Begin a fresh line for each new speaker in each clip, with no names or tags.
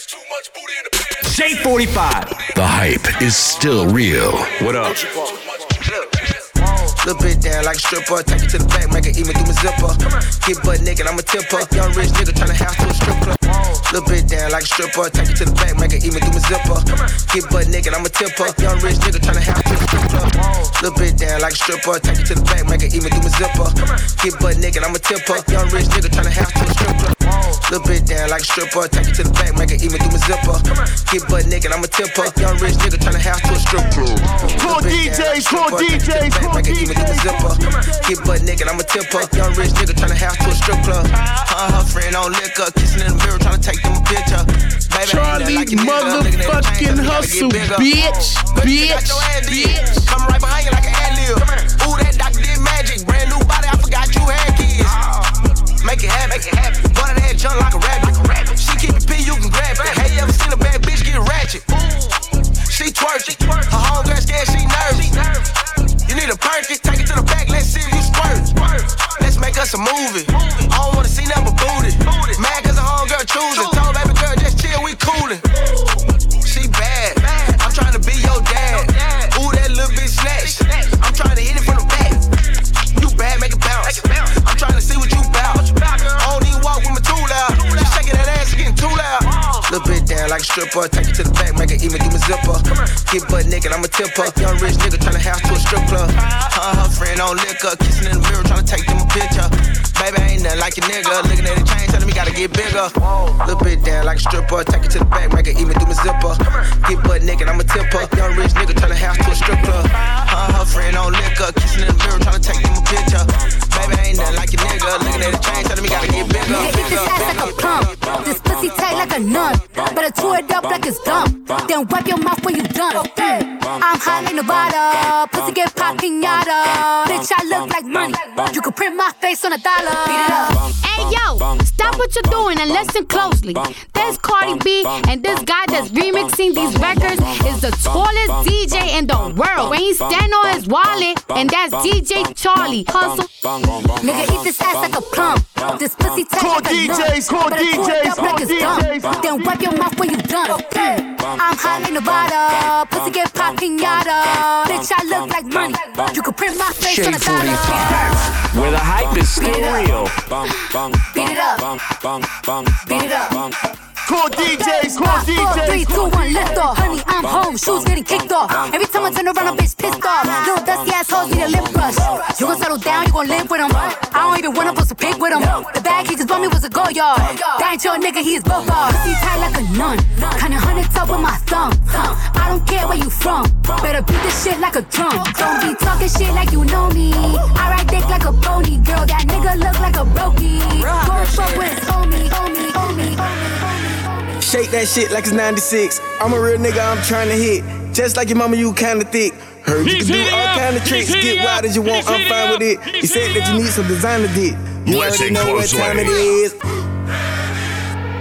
J45. The hype is still real. What up?
Little bit down like a stripper. Take it to the back, make it even through my zipper. Get butt naked, I'm a tipper. Young rich nigga tryna house to a strip club. Little bit down like a stripper. Take it to the back, make it even through my zipper. Get butt naked, I'm a tipper. Young rich nigga tryna house to a strip club. Little bit down like a stripper. Take it to the back, make it even through my zipper. Get butt naked, I'm a tipper. Young rich nigga tryna house to a strip club. Little bit down like a stripper. Take it to the back, make it even through my zipper. Get butt naked, I'm a tipper. Young rich nigga tryna house to a strip club.
Core DJs, core DJs, core DJs.
Even through my zipper. Get butt naked, I'm a tipper. Young rich nigga tryna house to a strip club. Her her friend on liquor, kissing in the mirror, tryna take them a picture. Baby,
Charlie
like your nigga. Looking at the
motherfucking hustle, bitch, bitch,
got your ass did.
bitch.
Come right behind you like an ad lib. Ooh, that doctor Make it happen. Butter that junk like a rabbit. She keep it P, you can grab it. Hey, you ever seen a bad bitch get ratchet? She twerk. Her homegirl scared she nervous. You need a perky, take it to the back, let's see if you squirt. Let's make us a movie. I don't wanna see nothing but booty. Mad cause a homegirl choosing. Told baby girl, just chill, we coolin'. She bad. I'm trying to be your dad. Ooh, that little bitch snatch. I'm trying to hit it too loud. Little bit down like a stripper. Take it to the back, make it even through my zipper. Get butt naked, I'm a tipper. Young rich nigga tryna house to a strip club. Her her friend on liquor, kissing in the mirror, tryna take them a picture. Baby, ain't nothing like your nigga. Looking at the chain, telling me gotta get bigger. Little bit down like a stripper. Take it to the back, make it even through my zipper. Get butt naked, I'm a tipper. Young rich nigga tryna house to a strip club. Her her friend on liquor, kissing in the mirror, tryna take them a picture. Baby, ain't nothing like your nigga. Looking at the chain, telling me gotta get bigger.
Nigga, eat this ass like a plum. This pussy tight like a nun. Better chew it up like it's dumb. Then wipe your mouth when you done. I'm hot like Nevada. Pussy get pop pinata. Bitch, I look like money. You could print my face on a dollar. Beat it up.
Hey yo, stop what you're doing and listen closely. This Cardi B and this guy that's remixing these records is the tallest DJ in the world. When he stand on his wallet, and that's DJ Charlie. Hustle.
Nigga, eat this ass like a plum. This pussy tight
Call
like a nun.
DJs, call
Better chew it
DJs,
up
call
like dumb.
DJs.
Then wipe your mouth when you done. I'm hot like Nevada. Pussy get pop pinata. Bitch, I look like money. You can print my face on a dollar.
Where the hype is still real.
Beat it up. Beat it up.
Core DJs, call
Five, four, three,
DJs.
two, one, lift off. Honey, I'm home. Shoes getting kicked off. Every time I turn around, a bitch pissed off. Little dusty ass hoes need a lip brush. You gon' settle down, you gon' live with him. I don't even wanna post a pic with him. The bag he just bought me was a go yard. That ain't your nigga, he is both ours. Pussy tight like a nun. Kinda honey top with my thumb. I don't care where you from. Better beat this shit like a drum. Don't be talking shit like you know me. I ride dick like a pony, girl. That nigga look like a brokey. Go fuck with his homie, homie, homie, homie, homie.
Shake that shit like it's 96. I'm a real nigga, I'm trying to hit. Just like your mama, you kinda thick. Heard you can do all
up.
kind of tricks.
heating
Get wild
up.
as you want,
He's
I'm
heating
fine with it.
He's
You said that you need some designer dick. You
Listen
already know what
closely.
time it is.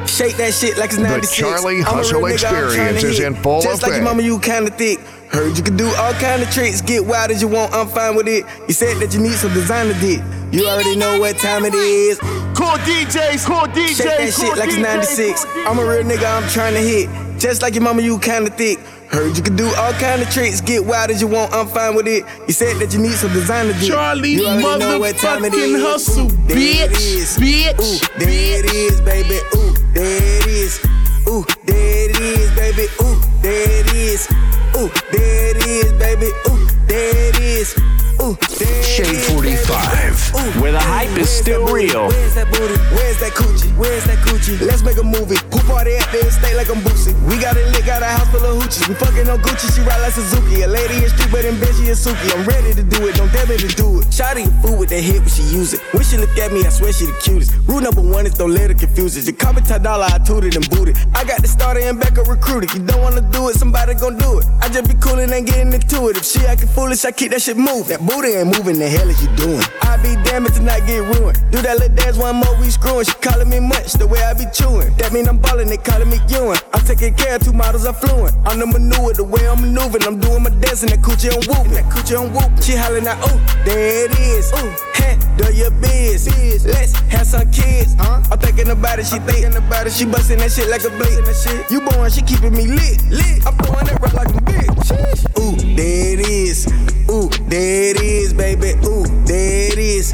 Shake that shit like it's 96.
Charlie
I'm a
Hustle
real nigga, I'm
experience
tryna
is
hit.
in full
Just like your mama, you kinda thick. Heard you can do all kind of tricks. Get wild as you want, I'm fine with it. You said that you need some designer dick. You already know what time it is.
Core DJs, core DJs.
Shake that
call
shit like it's 96.
call
I'm a real nigga, I'm trying to hit. Just like your mama, you kinda thick. Heard you can do all kind of tricks. Get wild as you want, I'm fine with it. You said that you need some designer dick.
Charlie
you already know what time it
motherfucking
is.
hustle,
There it
bitch,
is.
bitch,
Ooh, there it is, baby. Ooh, there it is. Ooh, there it is, baby. Ooh, there it is. Ooh, there it is, baby. Ooh, there it is. Ooh, there it is,
Shade
baby.
45,
Ooh,
where the hype is still real.
Where's that booty? Where's that coochie? Where's that coochie? Let's make a movie. Pool party at the estate like I'm Boosie. We got it lit, got a house full of hoochies. We fucking on Gucci, she ride like Suzuki. A lady street, but in bed she is Suki. I'm ready to do it, don't dare me to do it. Shotty a fool with that hit when she use it. When she look at me, I swear she the cutest. Rule number one is don't let her confuse it. You call me Tadala, I tooted and booted. I got the starter and backup recruited. You don't wanna do it, somebody gon' do it. I just be cool and ain't getting into it. If she acting foolish, I keep that shit moving. That booty ain't moving, the hell is you doing? I be damned if tonight get ruined. Do that little dance one more, we screwing. She calling me much, the way I be chewing. That mean I'm ballin'
they calling me Ewan. I'm taking care of two models, I'm fluent. I'm the maneuver, the way I'm maneuvering. I'm doing my dance and that coochie on whooping. That coochie on whooping. She hollering out, ooh, there it is. Ooh, handle your biz. Let's have some kids. Huh? I'm thinking about it, she thinking about it. She busting that shit like a blade. You born, she keeping me lit. lit. I'm throwing that rap like a bitch. Ooh, there it is. Ooh, there it is, baby. Ooh, there it is.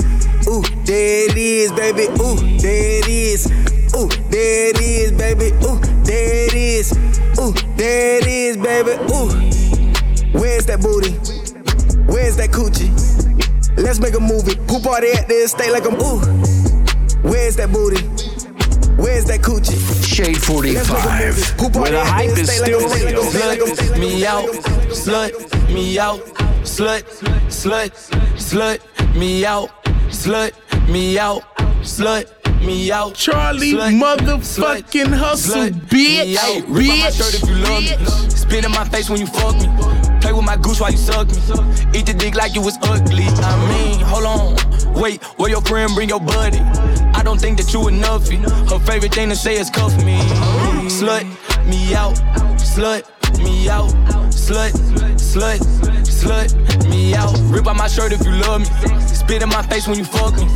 Ooh, there it is, baby. Ooh, there it is. Ooh, there it is, baby. Ooh, there it is. Ooh, there it is, baby. Ooh, where's that booty? Where's that coochie? Let's make a movie. Pool party at the estate like I'm ooh. Where's that booty? Where's that coochie?
Shade 45. Where the hype is still real.
Slut me out, slut me out, slut, slut, slut me out, slut me out, slut me out.
Charlie
slut,
motherfucking
slut,
hustle,
slut
bitch,
Me out. Rip on my shirt if you love me. Spit in my face when you fuck me. Play with my goose while you suck me. Eat the dick like you was ugly. I mean, hold on. Wait, where your friend bring your buddy? I don't think that you enoughy. Her favorite thing to say is cuff me. Slut me out. Slut me out. Slut, slut, slut me out. Rip out my shirt if you love me. Spit in my face when you fuck me.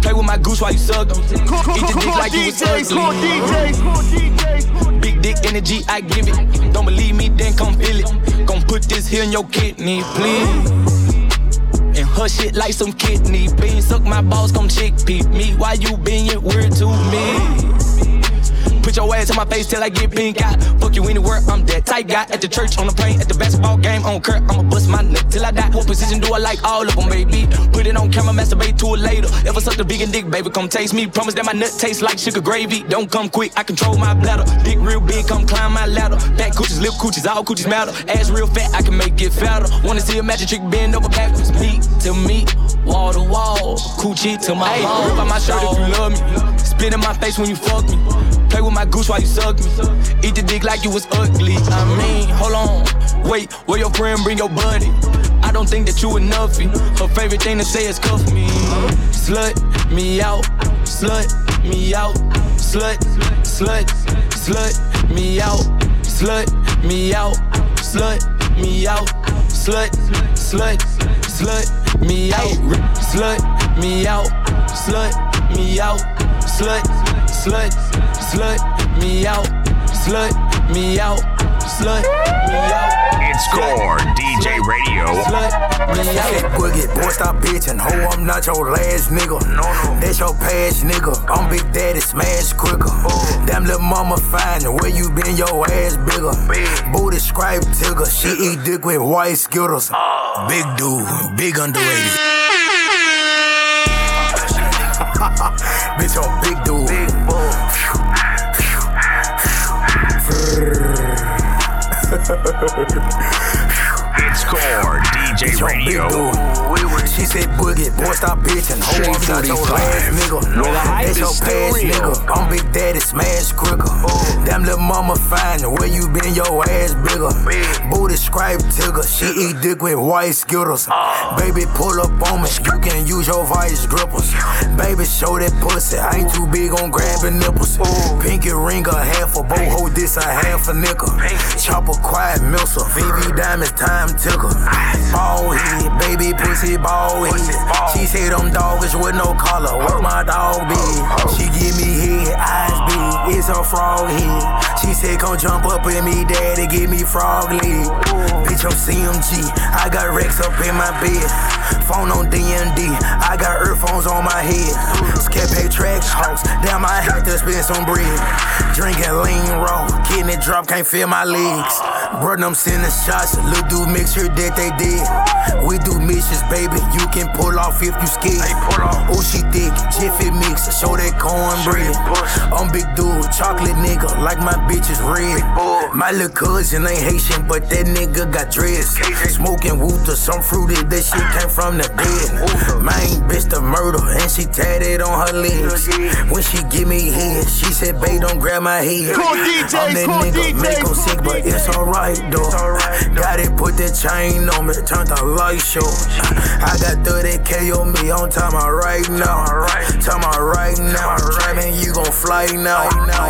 Play with my goose while you suck me. Eat the dick like you was
DJs, call
ugly.
DJs, core DJs.
Big dick energy, I give it. Don't believe me, then come feel it. Gon' put this here in your kidney, please. And hush it like some kidney beans. Suck my balls, come chickpea me. Why you being weird to me? Put your ass in my face till I get pink eye. Fuck you anywhere, I'm that tight guy. At the church, on the plane, at the basketball game, on Kurt, I'ma bust my nut till I die. What position do I like? All of them, baby. Put it on camera, masturbate to it later. Ever suck the vegan dick, baby, come taste me. Promise that my nut tastes like sugar gravy. Don't come quick, I control my bladder. Dick real big, come climb my ladder. Back coochies, lip coochies, all coochies matter. Ass real fat, I can make it fatter. Wanna see a magic trick bend over backwards? Meat to meat, wall to wall, coochie to my ball. Rip out my shirt if you love me. Spit in my face when you fuck me. Play with my goose while you suck me. Eat the dick like you was ugly. I mean, hold on. Wait, where your friend bring your buddy? I don't think that you enoughy. Her favorite thing to say is cuff me. Slut me out. Slut me out. Slut, slut, slut me out. Slut me out. Slut me out. Slut, slut, slut me out. Slut me out. Slut me out. Slut, slut, slut me out. Slut me out. Slut me out.
It's Core DJ Radio.
Slut me out.
Boogie, boy, stop bitching. Ho, I'm not your last nigga. No, no. That's your past nigga. I'm Big Daddy, smash quicker. Oh. Damn little mama fine. Where you been, your ass bigger. Booty stripe tigger. She eat dick with white skittles. Oh. Big dude, big underrated. Bitch, I'm big dude. Big
It's Core DJ Radio.
She said boogie, boy stop bitching. Ho, I'm not your
45.
nigga.
Hype
That's your past nigga. I'm Big Daddy, smash quicker. Damn little mama fine. Where you been, your ass bigger. Booty stripe tigger. She eat dick with white skittles. Baby, pull up on me. You can use your vice grippers. Baby, show that pussy. I ain't too big on grabbing nipples. Pinky ring a half a boho, this a half a nickel. Chopper quiet milser. VV diamonds time ticker. Ball head, baby pussy ball head. She them dogs with no collar. What oh. my dog be? Oh. She give me head, eyes big. Oh. It's a frog head. She said come jump up with me, daddy. Give me frog leg. Bitch, I'm CMG. I got Rex up in my bed. Phone on DND. I got earphones on my head. Scape track house. Damn, I had to spend some bread. Drinking lean raw. Kidney drop, can't feel my legs. Bro, them sending shots. Lil' dude, make sure that they did. We do missions, baby. You can pull off if you scared. Oh, she thick. Jiffy mix. Show that cornbread. I'm big dude. Chocolate nigga. Like my bitch is red. My little cousin ain't Haitian, but that nigga got dreads. Smoking Wooter, some fruity. That shit came from the bed. Main bitch the murder, and she tatted on her legs. When she give me head, she said, babe, don't grab my head.
Core DJs,
I'm that
call
nigga make him sick, but it's alright though. all right Got it, put the chain on me, turn the light show. I got 30k on me, on time I right now. Time I right now. Trapping, you gon' fly now.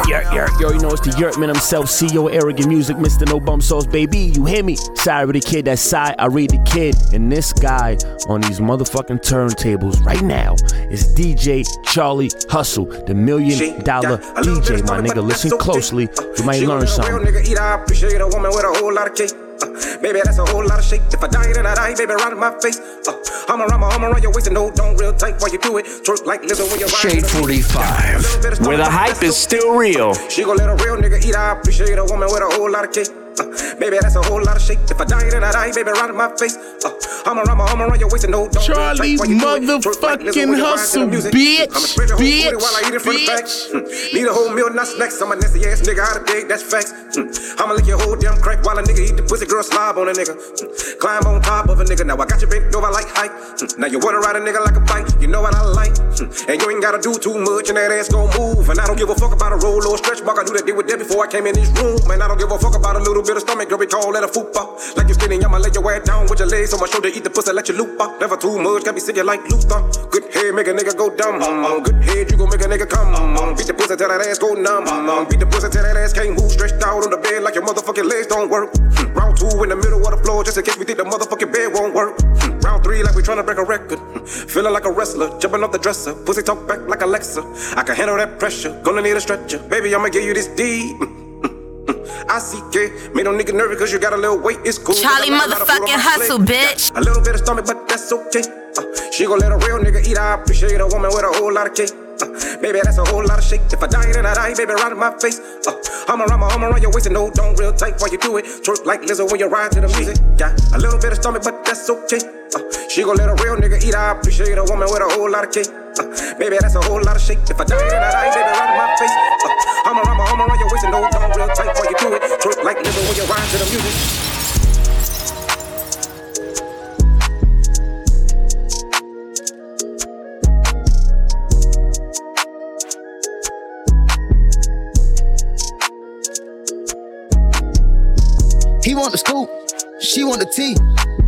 Yerk, yerk, yo, you know it's the Yerkman himself, CEO Arrogant Music, Mr. No Bum Sauce, baby. You hear me? Sorry with the kid, that side, I read the kid. And this guy on these motherfucking turntables right now is DJ Charlie Hustle, the million dollar DJ, my nigga. Listen closely, you might learn something.
I appreciate a woman with a whole lot of cake. Uh, baby, that's a whole lot of shit. If I die, then I die, baby, right in my face. Uh, I'm around my arm around your waist and no, don't real tight while you do it. Twerk like lizard when you're
Shade 45, where the hype is still real.
She gon' let a real nigga eat. I appreciate a woman with a whole lot of cake. Uh, baby, that's a whole lot of shit. If I die, then I die, baby, right in my face. Uh, I'm around my arm around your waist and no, don't
Charlie
real tight while you do it. Like
motherfucking hustle,
riding to the music.
bitch,
I'ma spread your whole
bitch,
while I eat it from the back.
bitch.
Hmm. Need a whole meal, not snacks. I'm a nasty ass nigga out of dig, that's facts. Hmm. I'ma lick your whole damn crack while a nigga eat the pussy, girl slob on a nigga. Hmm. Climb on top of a nigga. Now I got you bent over like height. Hmm. Now you wanna ride a nigga like a bike. You know what I like. Hmm. And you ain't gotta do too much, and that ass gon' move. And I don't give a fuck about a roll or a stretch mark. I knew that deal with that before I came in this room. Man, I don't give a fuck about a little bit of stomach. Girl, we call that a fupa. Like you skinny, I'ma lay your ass down with your legs on my shoulder. Eat the pussy, let you loop up. Never too much, got me singing like Luther. Good head, make a nigga go dumb. Mm, Good head, you gon' make a nigga come. Mm, Beat the pussy till that ass go numb. Mm, Beat the pussy till that ass can't move. Stretched out on the bed like your motherfucking legs don't work. Hmm. Round two in the middle of the floor, just in case we think the motherfucking bed won't work. Hmm. Round three, like we tryna break a record. Hmm. Feeling like a wrestler, jumping off the dresser. Pussy talk back like Alexa. I can handle that pressure, gonna need a stretcher. Baby, I'ma give you this D. I see K, made no nigga nervous cause you got a little weight, it's cool.
Charlie
Got a lot of food on my
motherfucking hustle, bitch.
A little bit of stomach, but that's okay. Uh, she gon' let a real nigga eat. I appreciate a woman with a whole lot of cake. Uh, baby, that's a whole lot of shit. If I die, then I die, baby, right in my face. Uh, I'm around my arm around your waist and no, don't real tight while you do it. Twerk like lizard when you ride to the music. Yeah, a little bit of stomach, but that's okay. Uh, she gon' let a real nigga eat. I appreciate a woman with a whole lot of cake. Uh, baby, that's a whole lot of shit. If I die, then I die, baby, right in my face. Uh, I'm around my arm around your waist and no, don't real tight while you do it. Twerk like lizard when you ride to the music.
He want the scoop, she want the tea,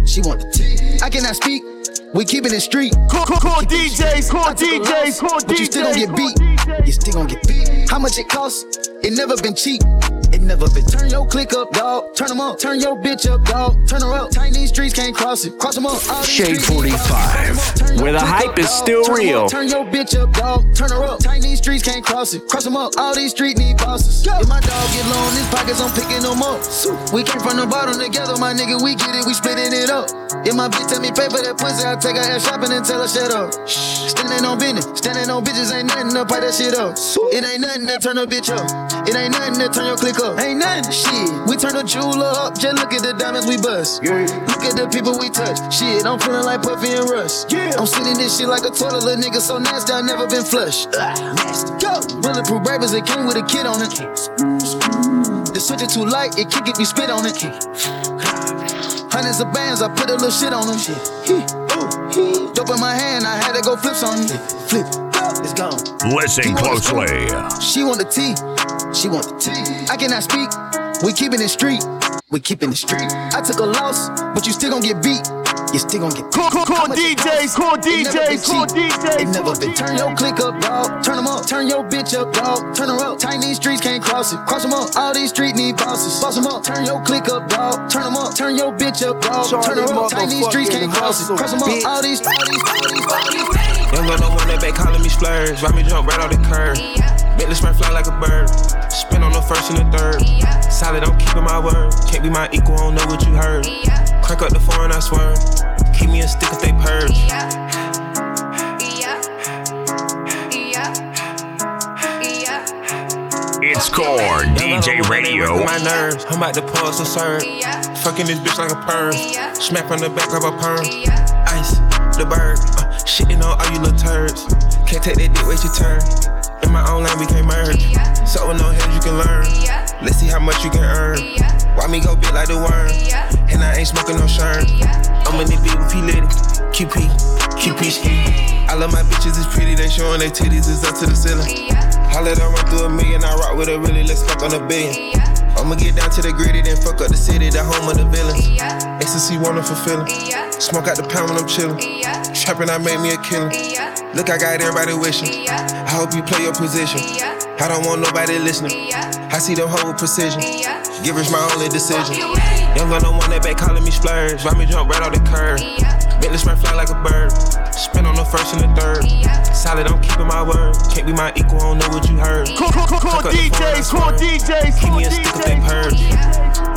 she want the tea. I cannot speak, we keeping it street.
Call, call, core DJs, call
I took
DJs,
but you still gon'
DJs,
get beat. You still gon' get beat. How much it costs? It never been cheap. Never been. Turn your click up, dog. Turn 'em up. Turn your bitch up, dog. Turn her up. Tiny streets can't cross it. Cross 'em up. All
Shade 45,
bosses. Turn
where the hype
up,
is still
Turn
real.
up. Turn your bitch up, dog. Turn her up. Tiny streets can't cross it. Cross 'em up. All these streets need bosses. If my dog get low in his pockets, I'm picking them up. We came from the bottom together, my nigga. We get it. We splitting it up. If my bitch tell me pay for that pussy, I take her ass shopping and tell her shut up. Standing on business, standing on bitches ain't nothing to pipe that shit up. It ain't nothing that turn a bitch up. It ain't nothing that turn your click up. Ain't nothing. Shit, we turn the jeweler up. Just look at the diamonds we bust. Look at the people we touch. Shit, I'm feeling like Puffy and Russ. Yeah. I'm sitting this shit like a toilet, little nigga so nasty, I never been flushed. Nasty. Go. Bulletproof bravers, it came with a kid on it. The switch is too light, it can't get me spit on it. Hundreds of bands, I put a little shit on them. Dope in my hand, I had to go flips on it. Flip, it's gone.
Listen closely.
She want the tea, she want the tea. I cannot speak, we keeping it street, we keeping it street. I took a loss, but you still gon' get beat. You still gon' get
Call, call, call
How much
DJs,
cost?
call
It never
DJs, call. DJs.
It never been. Turn your click up, dog. Turn 'em up. Turn your bitch up, dog. Turn her up. Tiny streets can't cross it. Cross 'em up. All these streets need bosses. Boss 'em up. Turn your click up, dog. Turn 'em up. Turn your bitch up, dog. Turn her up. Tiny streets can't cross it. Cross 'em up. All these, all these, all these, all these.
Young girl, no one that back calling me splurge. Ride me jump right off the curb. Spread fly like a bird. Spin on the first and the third. Solid, I'm keeping my word. Can't be my equal, I don't know what you heard. Crank up the foreign, I swear. Keep me a stick if they purge.
It's Core DJ Radio.
My nerves, I'm about to pause and serve. Fucking this bitch like a perm. Smack on the back of a perm. Ice, the bird. Uh, shitting on all you little turds. Can't take that dick, wait your turn. In my own lane, we can't merge. So no hands, you can learn. Let's see how much you can earn. Why me go big like the worm? And I ain't smoking no shirt. I'm in the beat with P Litty. QP, QP ski. I love my bitches, it's pretty. They showing their titties, it's up to the ceiling. Holla, I run through a million. I rock with her, really. Let's fuck on a billion.
I'ma get down to the gritty, then fuck up the city, the home of the villains. Ecstasy, wonderful feeling. Smoke out the pound when I'm chillin'. Trapping, I made me a killer. Look, I got everybody wishing. I hope you play your position. I don't want nobody listening. I see them whole precision. Give Givers my only decision. Young gun want that back calling me splurge. Ride me jump right off the curb. Make this man fly like a bird. Spin on the first and the third. Solid, I'm keeping my word. Can't be my equal, I don't know what you heard.
Call, call, call, core DJs, core DJs,
Keep
call
me a stick they
DJs.
purge.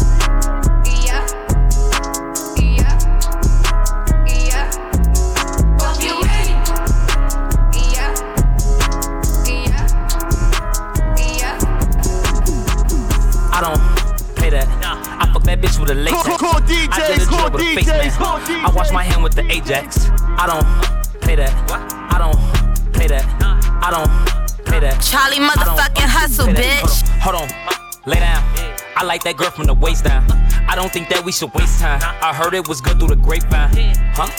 That bitch with a latex.
Call, call
I did
DJs,
a
call
drill with a face
DJs,
man.
call
I wash my
DJs.
hand with the Ajax. I don't pay that. I don't pay that. I don't pay that.
Charlie motherfucking hustle, bitch.
Hold on, hold on. lay down. I like that girl from the waist down. I don't think that we should waste time. I heard it was good through the grapevine. Huh?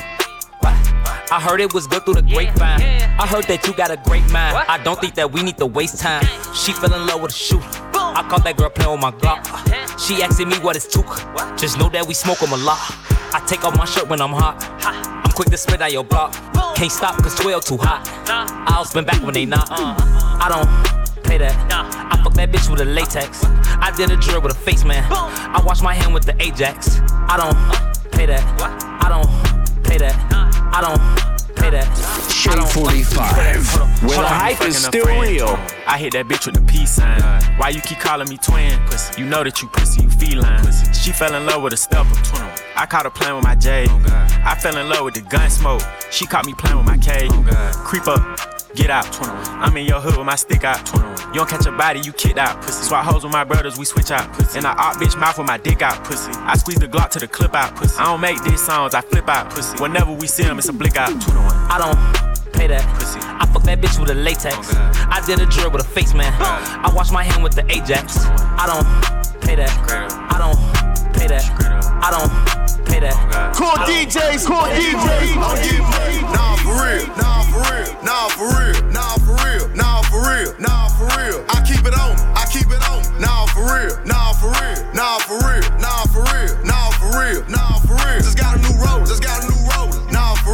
I heard it was good through the grapevine. I heard that you got a great mind. I don't think that we need to waste time. She fell in love with a shoe. I caught that girl playing with my Glock. She asking me what it's took. Just know that we smoke smoke 'em a lot. I take off my shirt when I'm hot. I'm quick to spit out your block. Can't stop cause 12 too hot. I'll spin back when they not. I don't pay that. I fuck that bitch with a latex. I did a drill with a face man. I wash my hand with the Ajax. I don't pay that. I don't pay that. I don't pay that.
Shade 45. Where the hype is still real.
I hit that bitch with the peace sign. Why you keep calling me twin? Pussy. You know that you pussy, you feline. Pussy. She fell in love with a stepper. I caught her playing with my J. I fell in love with the gun smoke. She caught me playing with my K. Creep up, get out. I'm in your hood with my stick out. You don't catch a body, you kicked out. Pussy. Swap hoes with my brothers, we switch out. Pussy. And I op bitch mouth with my dick out. Pussy. I squeeze the Glock to the clip out. Pussy. I don't make these songs, I flip out. Pussy. Whenever we see them, it's a blick out.
I don't pay that. I fuck that bitch with a latex. I did a drill with a face man. I wash my hand with the Ajax. I don't pay that. I don't pay that. I don't pay that.
Core DJs, core DJs.
I'm getting money. Nah, for real. Nah, for real. Nah, for real. Nah, for real. Nah, for real. Nah, for real. I keep it on. me. I keep it on. me. Nah, for real. Nah, for real. Nah, for real. Nah, for real. Nah, for real. Nah, for real. Just got a new road. Just got a new road. Nah,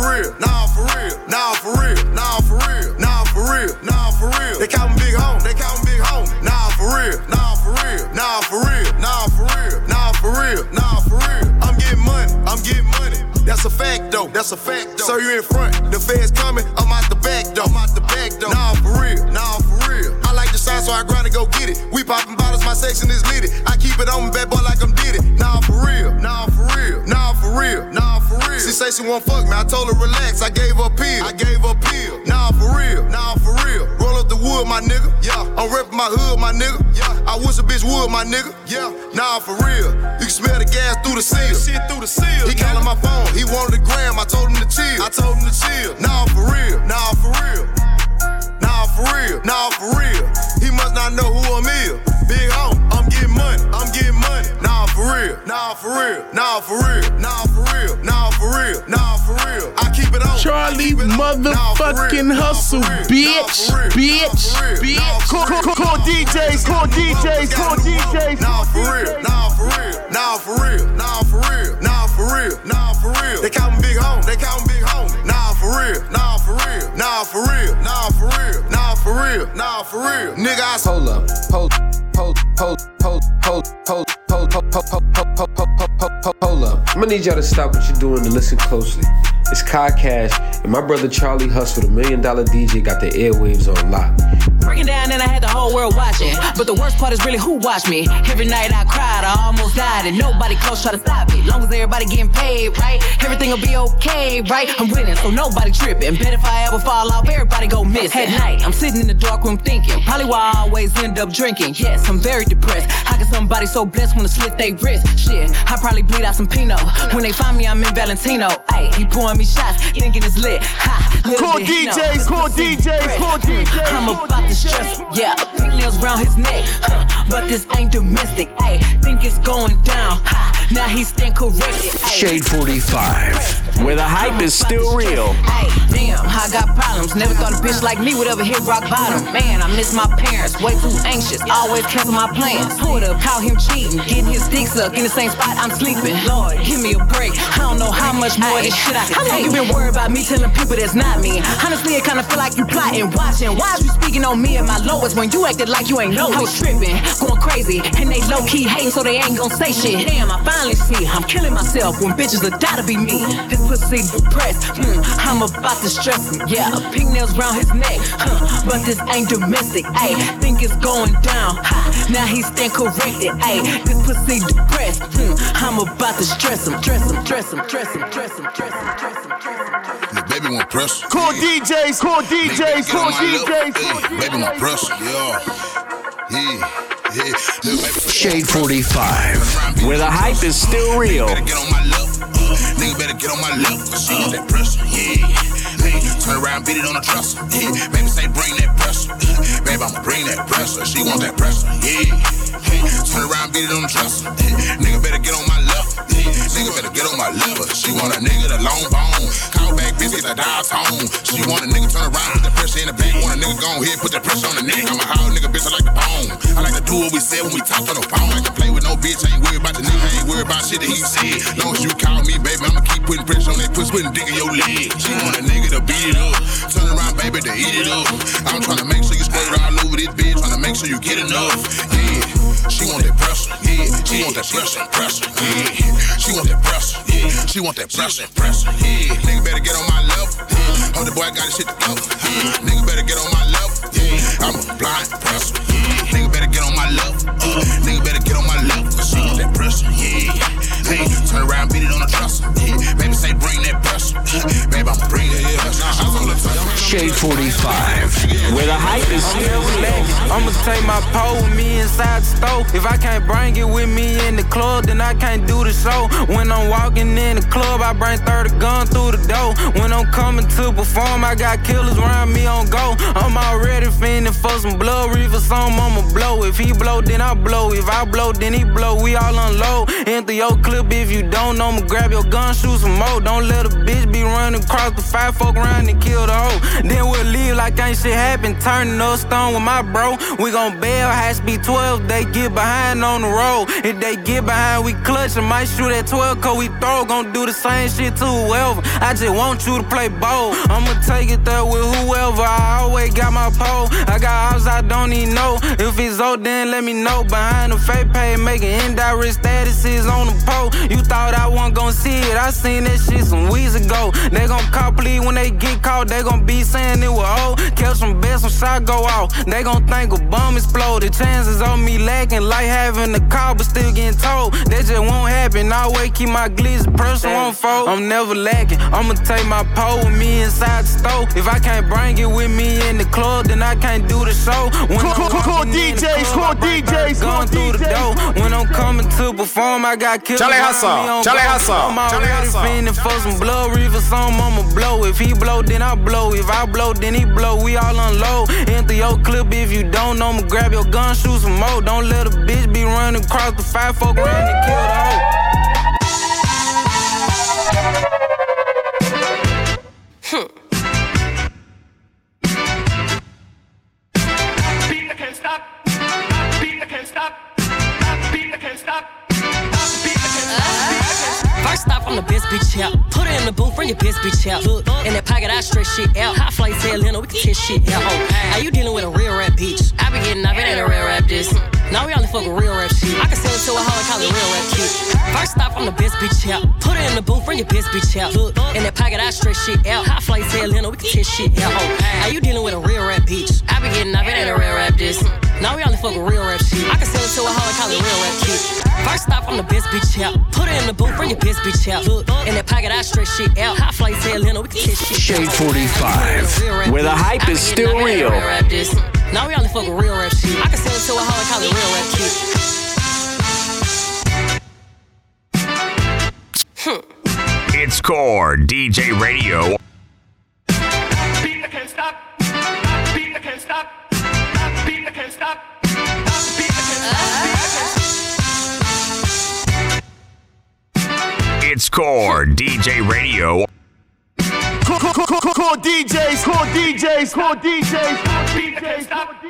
for real. Nah, for real. Nah, for real. Nah, for real. Nah, for real. Nah, for real. They me big home. They me big home. Nah, for real. Nah, for real. Nah, for real. Nah, for real. Nah, for real. Nah, for real. I'm getting money. I'm getting money. That's a fact though. That's a fact though. So you in front. The feds coming. I'm out the back though. I'm out the back though. Nah, for real. Nah, for real. I like the sign, so I grind and go get it. We popping bottles, my section is lit. Say she won't fuck me. I told her relax. I gave her a pill. I gave her a pill. Nah, for real. Now nah, for real. Roll up the wood, my nigga. Yeah. I'm reppin' my hood, my nigga. Yeah. I wish a bitch would, my nigga. Yeah. Nah, for real. You can smell the gas through the seal. Shit through the seal. He calling my phone. He wanted a gram. I told him to chill. I told him to chill. Nah, for real. Nah, for real. Nah, for real. Nah, for real. He must not know who I'm is. Nah, for real. Nah, for real. Nah, for real. Nah, for real. Nah, for real. I keep it on.
Charlie motherfucking hustle, bitch, bitch, bitch. Call, call, DJs, core DJs, core DJs.
Nah, for real. Nah, for real. Nah, for real. Nah, for real. Nah, for real. Nah, for real. They call me big home. They call me big home. Nah, for real. Nah, for real. Nah, for real. Nah, for real. Nah, for real. Nah, for real. Nigga, I
Hold up. Hold, hold, hold, hold, hold, hold, Polar. I'm gonna need y'all to stop what you're doing and listen closely. It's Kai Cash, and my brother Charlie Hustle, the million dollar DJ, got the airwaves on lock.
Breaking down, and I had the whole world watching. But the worst part is really who watched me. Every night I cried, I almost died, and nobody close tried to stop me. Long as everybody getting paid, right? Everything'll be okay, right? I'm winning, so nobody tripping. Bet if I ever fall off, everybody go miss. At night, I'm sitting in the dark room thinking, probably why I always end up drinking. Yes, I'm very depressed. How can somebody so blessed wanna slit their wrist? Shit, I probably bleed out some peanut when they find me, I'm in Valentino. Ayy, he pouring me shots, thinking it's lit. Ha,
core DJs, core DJs, core DJs.
I'm about to stress, yeah. Pink nails round his neck, but this ain't domestic. Ayy, think it's going down. Ha, now he stand corrected.
Shade 45, where the hype is still real.
Hey, damn, I got problems. Never thought a bitch like me would ever hit rock bottom. Man, I miss my parents, way too anxious. Always cancel my plans. Pulled up, caught him cheating, getting his dick sucked in the same spot I'm sleeping. Lord, give me a break. I don't know how much more of this shit I can How long you been worried about me telling people that's not me? Honestly, it kinda feel like you plotting, watching. Why is you speaking on me at my lowest when you acted like you ain't know? I was tripping, going crazy, and they low key hating, so they ain't gon' say shit. Damn, I finally finally see I'm killing myself when bitches are die to be me. This pussy depressed, hmm, I'm about to stress him. Yeah, pink nails round his neck, huh, but this ain't domestic. Ayy, think it's going down. Ha, now he stand corrected. Ayy, this pussy depressed, hmm, I'm about to stress him, stress him, stress him, stress him, stress him, stress him, stress him, stress him.
Yeah, baby want pressure.
Core DJs, core DJs, core DJs, core
DJs. Baby want pressure, yeah, yeah.
Shade 45, where the hype is still real.
Nigga better get on my left. She that pressure, yeah. Turn around, beat it on the dresser. Yeah, baby say bring that pressure. Baby, I'ma bring that pressure. She want that pressure, yeah. Turn around, beat it on the dresser. Nigga better get on my. Yeah, nigga better get on my liver. She want a nigga the long bone. Call back bitch, get the dial tone. She want a nigga turn around, put the pressure in the back. Want a nigga go ahead, put the pressure on the neck. I'm a hard nigga, bitch, I like the bone. I like to do what we said when we talk on the phone. I can play with no bitch, I ain't worried about the nigga, I ain't worried about shit that he said. Long as you call me, baby, I'ma keep putting pressure on that pussy, putting dick in your leg. She want a nigga to beat it up. Turn around, baby, to eat it up. I'm trying to make sure you squirt all over this bitch, trying to make sure you get enough. Yeah, she want that pressure, yeah. She want that pressure, pressure, yeah. She want that pressure, yeah. She want that pressure, pressure, yeah. Nigga better get on my level, yeah. Oh, the boy got his shit together, yeah. Nigga better get on my level, yeah. I'm a blind pressure, yeah. Nigga better get on my level, uh. Nigga better get on my level, she want that pressure, yeah. Hey, turn around, beat it on the dresser, yeah. Baby say bring that pressure, baby I'ma bring that, yeah. I'm on the
Shade 45, where the hype is still.
I'ma take my pole with me inside the store. If I can't bring it with me in the club, then I can't do the show. When I'm walking in the club, I bring 30 gun through the door. When I'm coming to perform, I got killers around me on go. I'm already fiending for some blood reefer, some I'ma blow. If he blow, then I blow. If I blow, then he blow. We all unload. Enter your clip if you don't know me. Grab your gun, shoot some more. Don't let a bitch be running across the five folk around and kill the hoe. Then we'll leave like ain't shit happen. Turning up stone with my bro. We gon' bail, high speed 12. They get behind on the road. If they get behind, we clutch and might shoot at 12. Cause we throw, gon' do the same shit to whoever. I just want you to play bold. I'ma take it there with whoever. I always got my pole. I got house I don't even know. If it's old, then let me know. Behind the fake page, making indirect statuses on the pole. You thought I wasn't gon' see it. I seen that shit some weeks ago. They gon' call please when they get caught. They gon' be saying it was old. Catch some best, some shot go out. They gon' think a bomb exploded. Chances on me lacking, like having a car, but still getting told. That just won't happen. I always keep my glitz personal on fold. I'm never lacking. I'ma take my pole with me inside the store. If I can't bring it with me in the club, then I can't do the show. When
cool, cool, cool, core DJs, core DJs,
going through the door. When I'm coming to perform, I got killed.
Charlie Hustle, Charlie Hustle,
I'm
Charlie
already
Hustle.
fiending for some blood reefer, some I'ma blow. If he blow, then I blow. If I blow, then he blow. We all unload. Enter your clip if you don't know me. Grab your gun, shoot some more. Don't let a bitch be running across the five folk around and kill the hoe.
First the booth, bring your best bitch out. Look, in that pocket, I stretch shit out. Hot flight to Atlanta, we can test shit out. Are you dealing with a real rap bitch? I be getting up, it ain't a real rap this. Now we only fuck with real rap shit. I can sell it to a hoe and call it real rap kid. First off, I'm the best bitch out. Put her in the booth, bring your best bitch out. Look, in that pocket, I stretch shit out. Hot flight to Atlanta, we can test shit out. Are you dealing with a real rap bitch? I be getting up, it ain't a real rap this. Now we only fuck with real rap shit. I can sell it to a hoe and call it real rap kid. First I'm the best bitch out. Put it in the booth, bring your best bitch out. Look, in that pocket, I straight shit out. High flight Atlanta, we can kiss shit.
Shade 45, where the hype is still real.
Now we only fuck with real rap shit. I can sell it to a hoe and call it real rap shit.
It's Core DJ Radio. It's Core DJ Radio.
Core, core, core, core, core DJs, core DJs, core DJs, core DJs.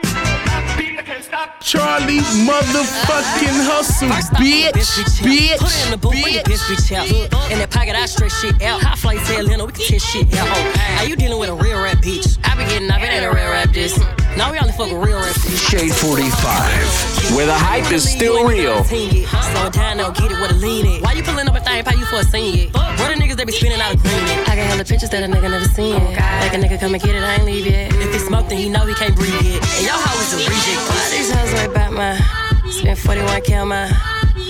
Charlie motherfucking hustle, bitch, bitch,
Put in the booth when your bitch bitch out. In that pocket, I straight shit out. Hot flight tail in, we can test shit out. How you dealing with a real rap bitch? I be getting up, it ain't a real rap this. Now we only fuck with real rap.
Shade 45, where the hype is still real.
Slow it down, now get it with a lean it. Why you pulling up a thing, pay you for a scene yet? Where the niggas that be spinning out of green it? I got hella pictures that a nigga never seen yet. Like a nigga come and get it, I ain't leave yet. If he smoked, then he know he can't breathe yet. And your hoe is a reject. Why these hoes way back my Spent 41k on my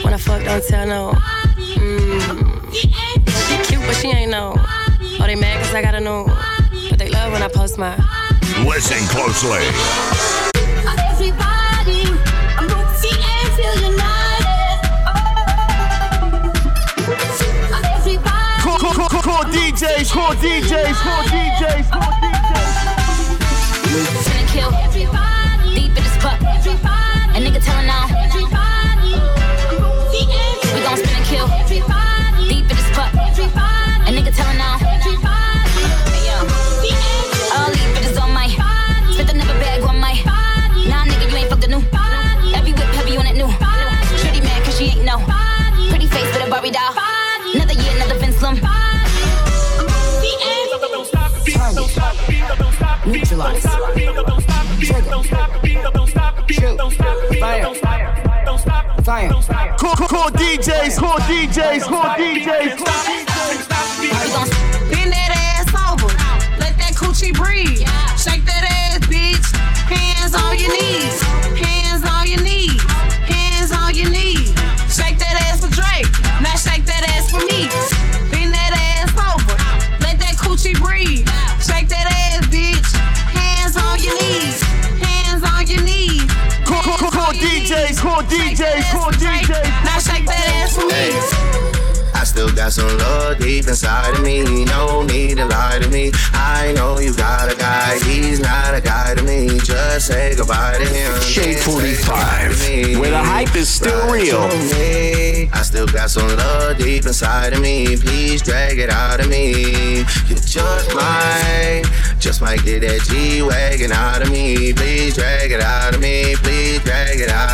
When I fuck, don't tell no mm. She cute, but she ain't no Oh, they mad cause I gotta know But they love when I post my
Listen closely.
Everybody, I'm Bootsy and feel united. Everybody.
Core, core, core, core, core DJs, core DJs, core DJs, core DJs.
Finna kill deep
Fire.
Core, core, core DJs, core DJs, core DJs, core
Bend that ass over. Let that coochie breathe. Shake that ass, bitch. Hands on your knees. Hands on your knees.
DJs, core DJs, core DJs.
Now shake that ass for me.
I still got some love deep inside of me. No need to lie to me. I know you got a guy. He's not a guy to me. Just say goodbye to him.
Shade 45, where the hype is still
Right
real.
me. I still got some love deep inside of me. Please drag it out of me. You just might, just might get that G wagon out of me. Please drag it out of me. Please drag it out.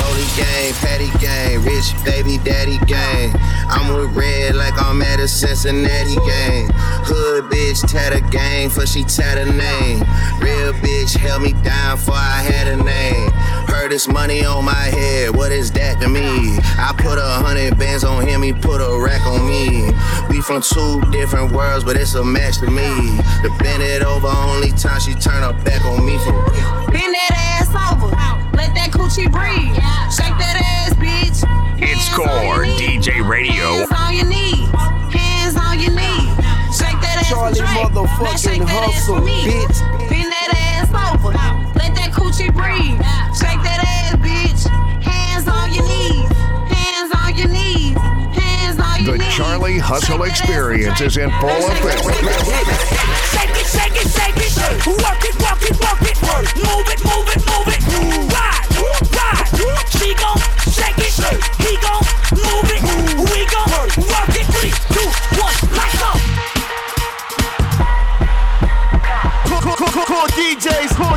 Holy gang, petty gang, rich baby daddy gang. I'm with red like I'm at a Cincinnati gang. Hood bitch tatter gang for she tat a name. Real bitch held me down for I had a name. Heard this money on my head, what is that to me? I put a hundred bands on him, he put a rack on me. We from two different worlds, but it's a match to me. To bend it over, only time she turn her back on me for real.
Bend that ass over. Let that coochie breathe. Shake that ass, bitch.
It's Core DJ Radio.
Hands on your knees. Hands on your knees. Shake that ass
Charlie
for
motherfucking
shake that ass
hustle,
for me.
bitch.
Bend that ass over. Coochie breathe. Shake that ass, bitch. Hands on your knees. Hands on your knees. Hands on your
The
knees.
The Charlie Hustle Experience is in full effect.
Shake it, shake it, shake it. Work it, work it, work it, move it, move it.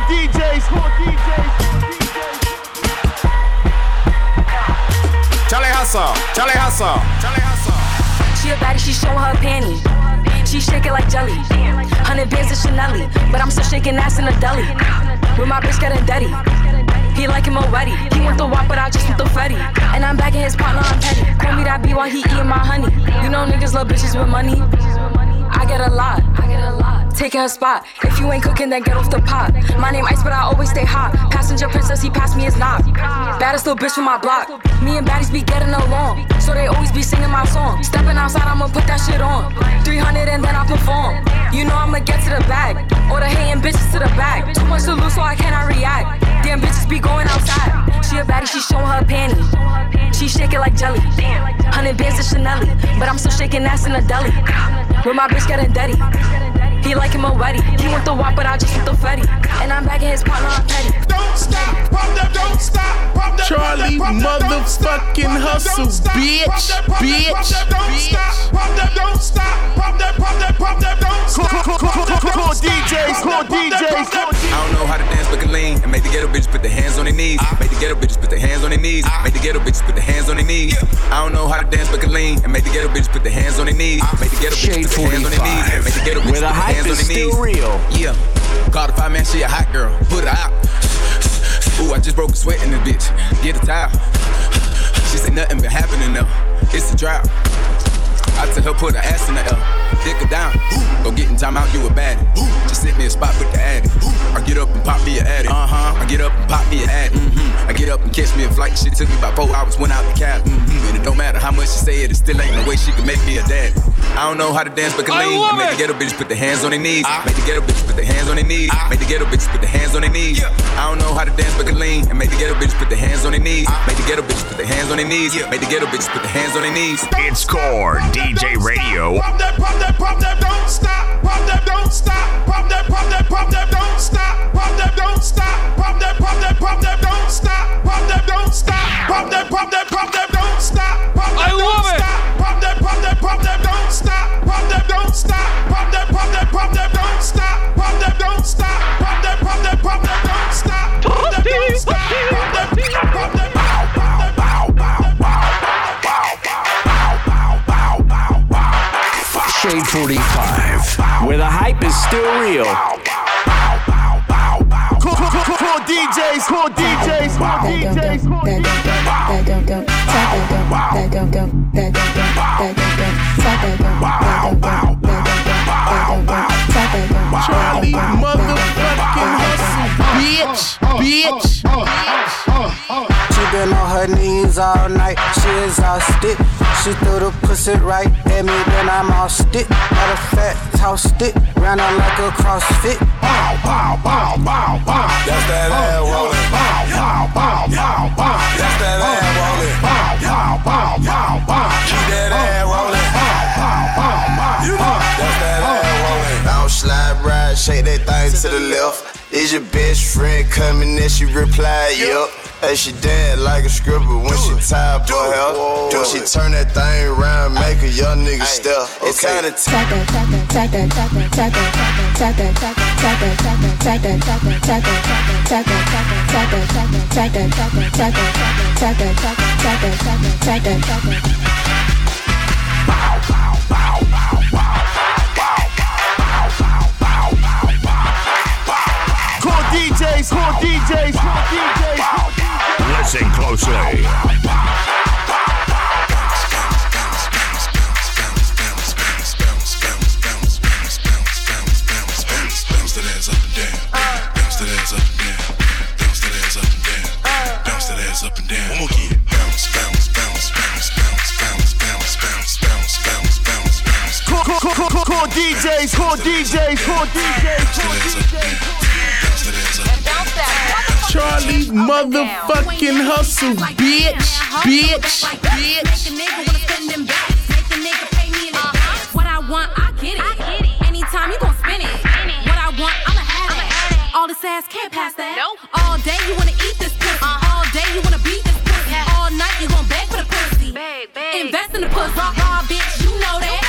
DJs, core DJs, core DJs.
Charlie Hustle, Charlie Hustle, Charlie Hustle.
She a baddie, she showing her panties. She shake it like jelly. Hundred bands of Chanel, but I'm still shaking ass in the deli. With my bitch getting dirty. He like him already. He want the wop, but I just want the fetty. And I'm back in his partner, I'm petty. Call me that B while he eating my honey. You know niggas love bitches with money. I get a lot. I get a lot. Taking her spot. If you ain't cooking, then get off the pot. My name Ice, but I always stay hot. Passenger princess, he passed me his knob. Baddest little bitch from my block. Me and baddies be getting along. So they always be singing my song. Stepping outside, I'ma put that shit on. 300 and then I perform. You know I'ma get to the bag. Or the hating bitches to the back. Too much to lose, so I cannot react. Damn bitches be going outside. She a baddie, she showing her panties. She shake it like jelly. Hundred bands to Chanel, but I'm still shaking ass in a deli. With my bitch getting dirty. He like him already. He want the wop, but I just want the fatty. And I'm back in his partner, I'm petty.
Don't stop, pop that, don't stop, pop that.
Charlie motherfucking hustle, bitch, bitch,
Don't that, don't stop, pop that, pop that, pop that, don't stop.
Core DJs, core DJs,
I don't know how to dance, but can lean. And make the ghetto bitches put their hands on their knees. Ah. Make the ghetto bitches put their hands on their knees. Ah. Make the ghetto bitches put their hands on their knees. I don't know how to dance, but can lean. And make the ghetto bitches put their hands on their knees. Ah. Make the ghetto bitches put their hands on their knees. Make the ghetto bitches put their
hype
hands on their knees.
still real.
Yeah. Call the five man, she a hot girl. Put her out. Ooh, I just broke a sweat in this bitch. Get a towel. She said nothing been happening though. It's a drought. I tell her put her ass in the L, dick her down. Go get in time out, you a baddie. Just sit me a spot with the addy. I get up and pop me a addy. Uh huh. I get up and pop me a addy. Mm-hmm. I get up and catch me a flight. Shit took me about four hours, went out the cab. Mm-hmm. And it don't matter how much she say it, it still ain't no way she can make me a dad. I don't know how to dance, but can
I
lean.
love
And make
it.
the ghetto bitches put their hands on their knees. Make the ghetto bitches put their hands on their knees. Make the ghetto bitches put their hands on their knees. I don't know how to dance, but can lean. And make the ghetto bitches put their hands on their knees. Make the ghetto bitches put their hands on their knees. Make the ghetto bitches put their hands on their knees.
It's Core DJ Radio.
Pop that, pop that, pop that, don't stop. Pop that, don't stop. Pop that, pop that, pop that, don't stop. Pop that, don't stop. Pop that, pop that, pop that, don't stop. Pop that, don't stop. Pop that, pop that,
845, where the hype is still real.
Core, DJs, core DJs, core DJs, core DJs.
Her knees all night, she exhausted. She threw the pussy right at me, then I lost it. Matter of fact, tossed it, ran her like a CrossFit. Bow, bow, bow, bow, bow.
That's that ass rolling. Bow, bow, bow, bow, bow. That's that ass rolling. Bow, bow, bow, bow, bow. Keep that ass rolling. Bow, bow, bow, bow. You know that's that ass rolling.
Bounce, slide, ride, shake that thing to the left. Is your best friend coming? And she replied, yup. Hey, she dead like a scribble when she tired for her. Do she turn that thing around, make a young nigga step? It's
that that down. Bounce that ass up and down. Bounce that ass up and down. One more again. Bounce, bounce, bounce, bounce, bounce, bounce, bounce, bounce, bounce, bounce, bounce, bounce.
Call, call, call, call, core DJs, core DJs, core DJs, core DJs. Charlie motherfucking hustle, bitch, bitch, bitch.
What I want, I get it. Anytime you gon' spin it. What I want, I'ma have it. All this ass can't pass that. All day you wanna eat this pussy. All day you wanna beat this pussy. All night you gon' beg for the pussy. Invest in the pussy. Raw bitch, you know that.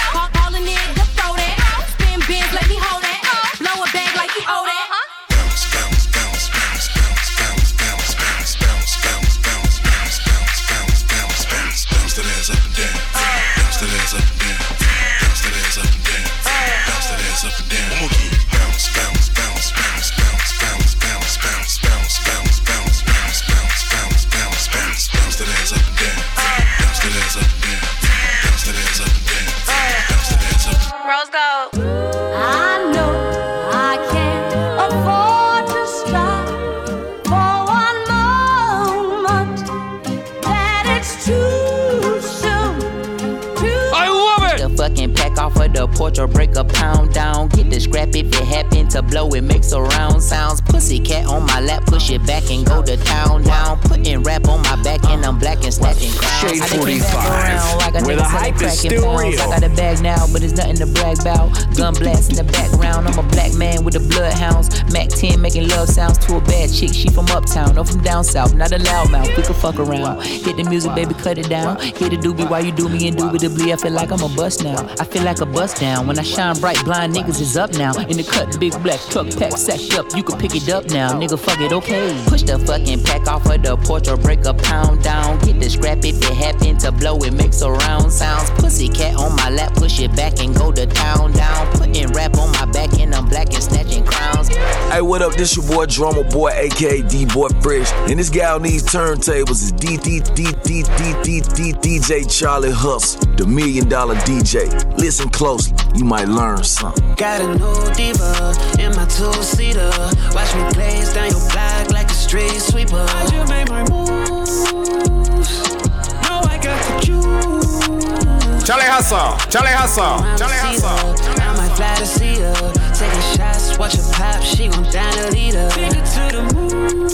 Watch or break break a pound down. Get the scrap if it happen to blow, it makes a round sounds. Pussy cat on my lap, push it back and go to town down. Putting rap on my back and I'm black and snatching crowns.
Shade
I done came
45,
back around like I
where the hype is still
pounds.
real.
I got a bag now, but it's nothing to brag about. Gun blast in the background. I'm a black man with the bloodhounds. Mac 10 making love sounds to a bad chick. She from uptown or from down south. Not a loudmouth. We can fuck around. Hit the music, baby, cut it down. Hit the doobie while you do me indubitably. I feel like I'm a bust now. I feel like a bust down. When I shine bright, blind niggas is up now. In the cut, big black truck pack sacked up. You can pick it up now. Nigga, fuck it, okay. Push the fucking pack off of the porch or break a pound down. Get the scrap if it happen to blow. It makes a round sounds. Pussy cat on my lap, push it back and go to town down. Putting rap on my back and I'm black and snatching crowns.
Hey, what up? This your boy Drummer Boy, aka D Boy Fresh, and this guy on these turntables is D D D D D D D DJ Charlie Hustle, the Million Dollar DJ. Listen closely, you might learn something.
Got a new diva in my two-seater. Watch me blaze down your block like a street sweeper. I just made my moves. No, I got the juice.
Charlie Hustle, Charlie Hustle, Charlie Hustle.
I might fly to see her. Taking shots, watch her pop. She gon' down a leader. Take her to the moon.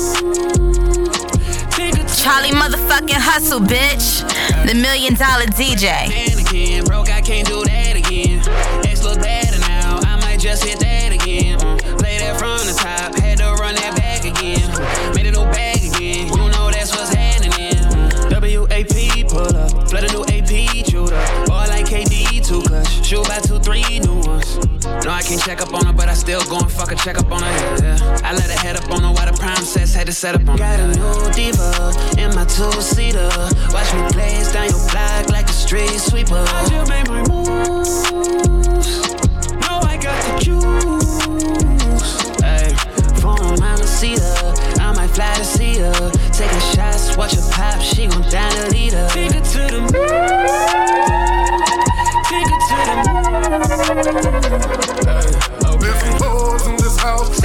Take
Charlie motherfucking hustle, bitch. The million dollar DJ.
again. Broke, I can't do that again. Look better now. I might just hit that again. Mm. Play that from the top. Had to run that back again. Made it no bag again. You know that's what's happening. Mm. WAP pull up. Flood a new AP shooter. All like KD two clutch. Shoot by two, three new ones. No, I can't check up on her, but I still go and fuck a check up on her. Yeah. I let her head up on her while the prime sets had to set up on her. Got a new diva in my two-seater. Watch me blaze down your block like a street sweeper. I just made my moves. Juice. Hey, phone on the cedar. I might fly to see her. Taking shots, watch her pop. She gon' down leader. Take her to the moon. Take her to the moon.
There's some in this house.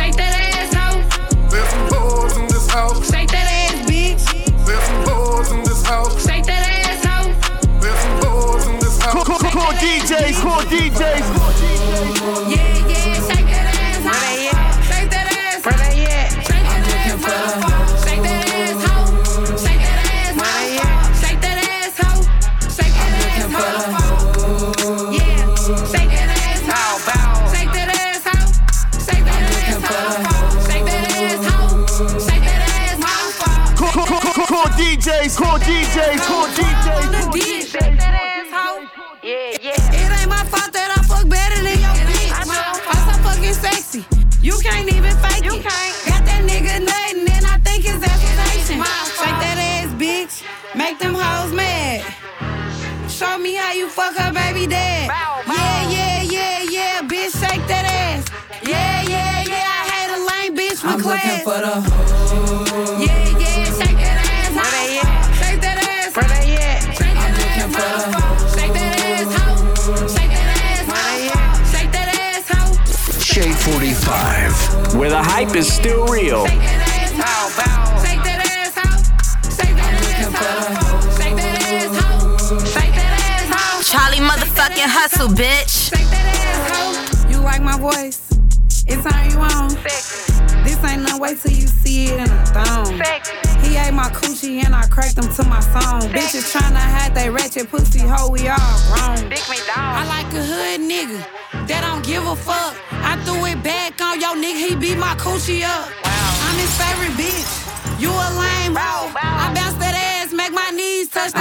Back nigga, he beat my coochie up. I'm his favorite bitch. You a lame hoe. I bounce that ass, make my knees touch the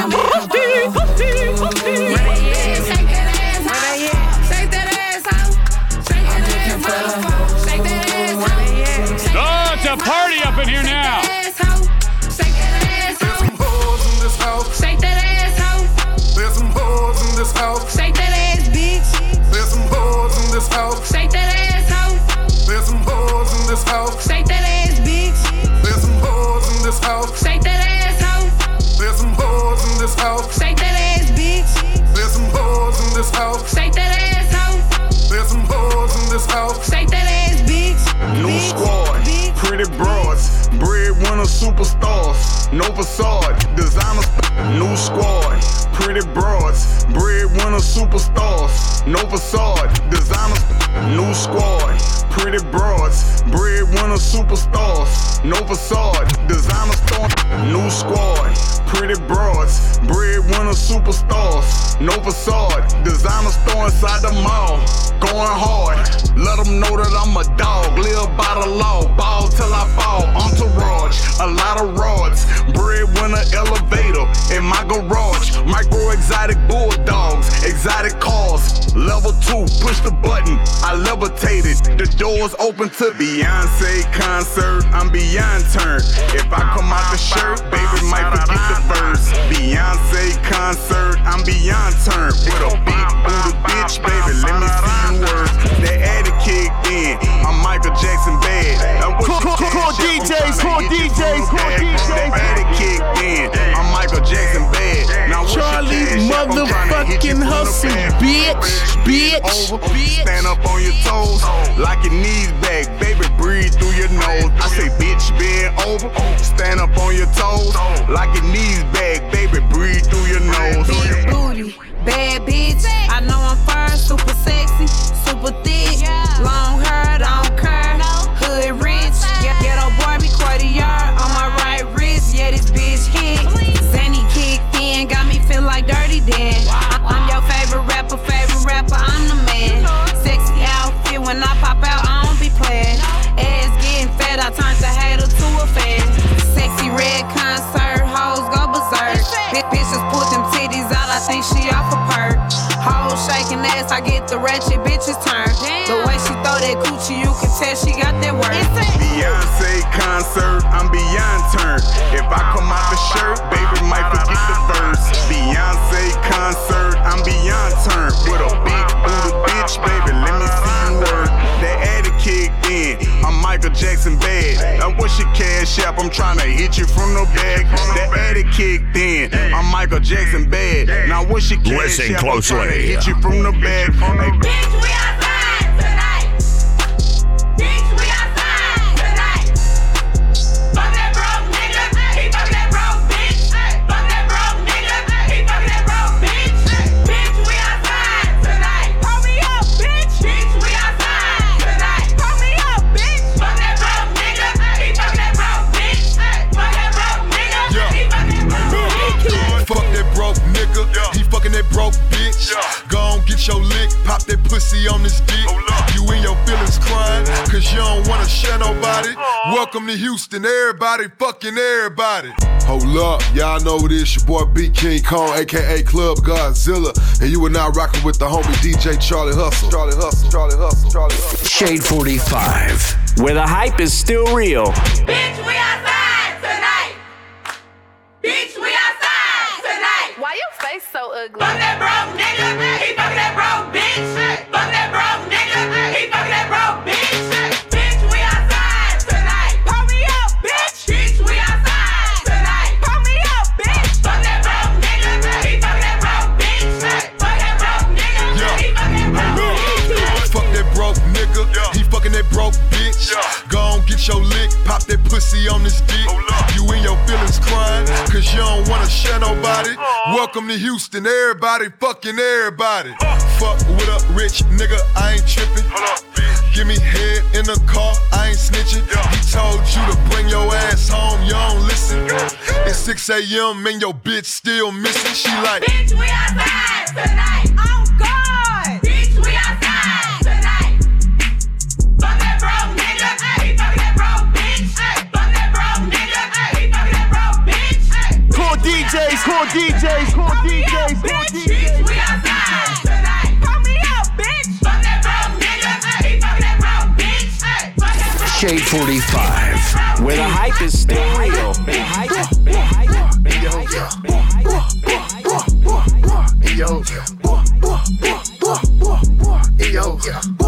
Where
no facade, designer, new squad,
pretty broads, breadwinner superstars, no facade, designers, new squad, pretty broads, breadwinner superstars, no facade, designers new squad, pretty broads, breadwinner superstars, no facade, designers throwing inside the mall, going hard, let them know that I'm a dog, live by the law, ball till I fall, entourage, a lot of rods, breadwinner elevator in my garage, micro exotic bulldogs, exotic cars, level two, push the button, I levitated, the doors open to Beyonce concert, I'm beyond turned. If I come out the shirt, baby might forget the verse. Beyonce concert, I'm beyond turned. With a big booty bitch, baby, let me see you work. That addict kicked in, I'm Michael Jackson bad.
DJs, call
hit you from
DJs,
the
hustle,
back.
bitch, bitch, bitch.
Stand up on your toes, lock your knees back, baby. Breathe through your nose. I say, bitch, bend over. Stand up on your toes, lock your knees back, baby. Breathe through your nose.
Big booty, bad bitch. I know I'm first, super sexy, super thick. Ratchet bitches turn. The way she throw that coochie, you can tell she got that work.
Beyonce concert, I'm Jackson bad. Now what's your cash app? I'm trying to hit you from the back. That addict kicked in, I'm Michael Jackson bad. Now what's your cash
Listen
app? I'm trying to
closely.
hit you from the back. Hey,
Bitch, we
share nobody. Welcome to Houston, everybody, fucking everybody.
Hold up, y'all know it is your boy B King Kong, aka Club Godzilla, and you are now rocking with the homie DJ Charlie Hustle. Charlie Hustle, Charlie Hustle, Charlie Hustle.
Shade 45, where the hype is still real.
Bitch, we outside tonight. Bitch, we outside tonight.
Why your face so ugly?
Fuck that broke nigga.
Get your lick. Pop that pussy on this dick. You in your feelings crying, cause you don't wanna share nobody. Welcome to Houston, everybody, fucking everybody. Fuck with a rich nigga, I ain't tripping. Give me head in the car, I ain't snitching. He told you to bring your ass home, you don't listen. It's 6 a.m. and your bitch still missing. She like,
Bitch, we outside tonight.
DJs, core DJs, core DJs, call
Bitch,
DJs.
we outside tonight. Pull me up, bitch. Fuck that broke nigga. He fuck that broke bitch. Fuck that broke
Shade 45, where the hype is still real. The hype, the hype, the hype, the hype.
Yo, yo, yo.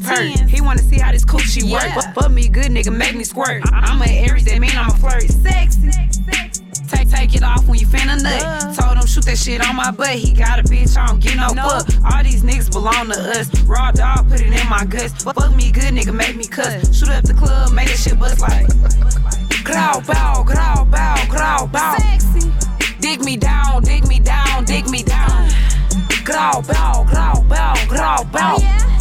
Perk. He wanna see how this coochie work. But fuck me good, nigga, make me squirt. I'm an Aries, that mean I'm a flirt. Sexy. Take, take it off when you finna nut. Told him shoot that shit on my butt. He got a bitch, I don't get no, fuck. All these niggas belong to us. Raw dog, put it in my guts. Fuck me good, nigga, make me cuss. Shoot up the club, make that shit bust like. Growl, bow, growl, bow, growl, bow. Sexy. Dig me down, dig me down, dig me down. Growl, bow, growl, bow, growl, bow.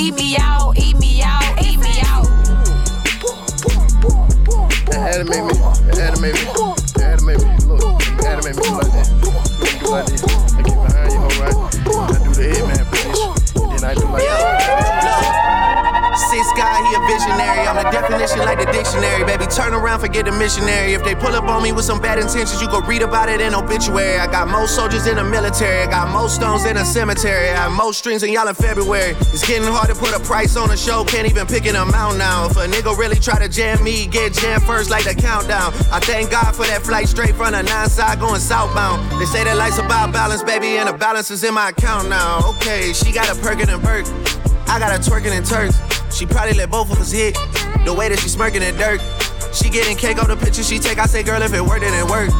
Eat me out, eat me out, eat me out.
Animate me, animate me, animate me. Look, animate me like that. Look, do like this. I get behind you, alright. I do the headman position. Then I do like that.
He a visionary. I'm the definition like the dictionary. Baby, turn around, forget the missionary. If they pull up on me with some bad intentions, you go read about it in obituary. I got most soldiers in the military. I got most stones in a cemetery. I have most strings in y'all in February. It's getting hard to put a price on a show. Can't even pick an amount now. If a nigga really try to jam me, get jammed first like the countdown. I thank God for that flight straight from the nine side going southbound. They say that life's about balance, baby, and the balance is in my account now. Okay, she got a perkin' and a perk. I got her twerking and turks. She probably let both of us hit. The way that she smirking and dirt. She getting cake on the picture she take. I say, girl, if it worked, it worked.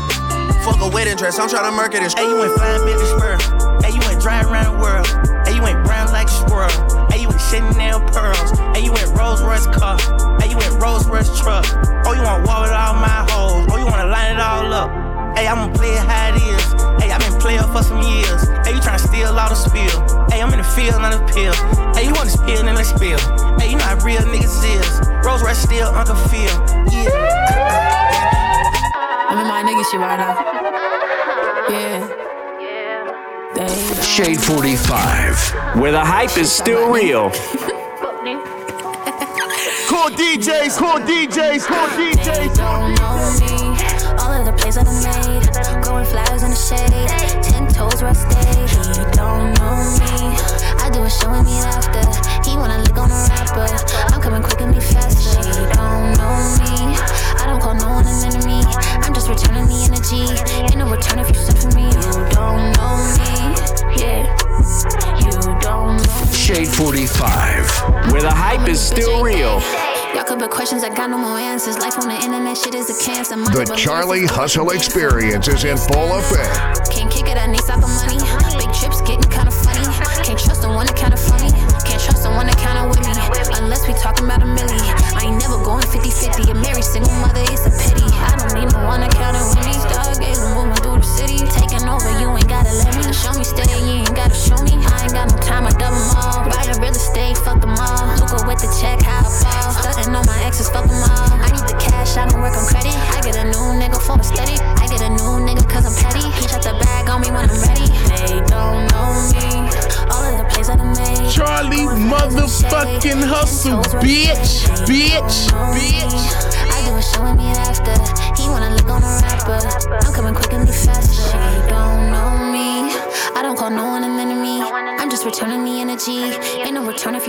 Fuck a wedding dress, I'm tryna murk it and
Hey, you went flying as squirrel. Hey, you went dry around the world. Hey, you went brown like a squirrel. Hey, you went Chanel pearls. Hey, you went Rolls Royce car. Hey, you went Rolls Royce truck. Oh, you wanna walk with all my hoes. Oh, you wanna line it all up. Hey, I'ma play it how it is. Hey, I've been for some years. Hey, you tryna steal all the spill. Hey, I'm in the field, not a pill. Hey, you wanna spill, then let's spill. Hey, you know how real niggas is. Rolls Royce still Uncle Phil. Yeah.
I'm in my nigga shit right now. Yeah.
Shade 45, where the hype is still real.
Core DJs, core DJs, core DJs.
Me. All of the plays that I made. Growing flowers in the shade. Ten toes where I stay. He don't know me. I do meet after. He wanna lick on a rapper. I'm coming quick and be faster. He don't know me. I don't call no one an enemy. I'm just returning the energy. Return if you send for me. You don't know me. Yeah. You don't know me.
Shade 45, where the hype is still real.
Y'all could put questions, I got no more answers. Life on the internet, shit is a cancer. Money
The Charlie Hustle Experience is in full effect.
Can't kick it, I need stop money. Big trips getting kinda funny. Can't trust the one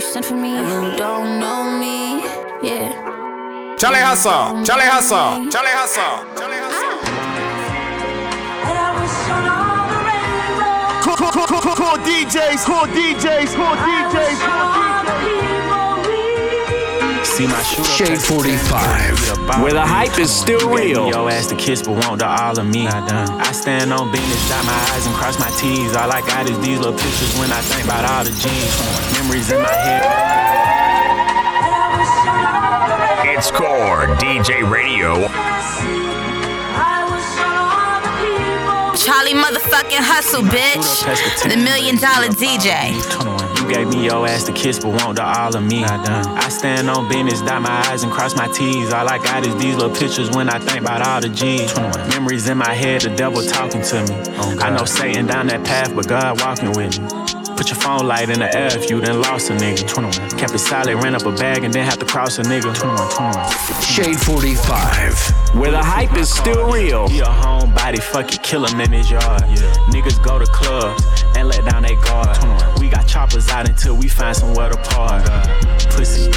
sent for me. You don't know me. Yeah.
Charlie Hustle, Charlie Hustle, Charlie Hustle, Charlie Hustle.
Cool, cool, cool, cool, core DJs, core DJs, core DJs, cool
See my Shade 45, where the hype is still real.
Yo ass to kiss, but want the all of me. I stand on business, dot my eyes and cross my T's. All I got is these little pictures when I think about all the G's. Memories in my head.
It's Core DJ Radio.
Charlie motherfucking hustle, bitch. The million dollar DJ.
Gave me your ass to kiss, but want the all of me. I stand on business, dot my eyes and cross my T's. All I got is these little pictures when I think about all the G's. Memories in my head, the devil talking to me. I know Satan down that path, but God walking with me. Put your phone light in the air if you done lost a nigga. 21. Kept it solid, ran up a bag and then have to cross a nigga. 21, 21.
Shade 45, where the hype is still real.
He a homebody, fuck it, kill him in his yard. Niggas go to clubs and let down their guard. We got choppers out until we find somewhere to park. Pussy,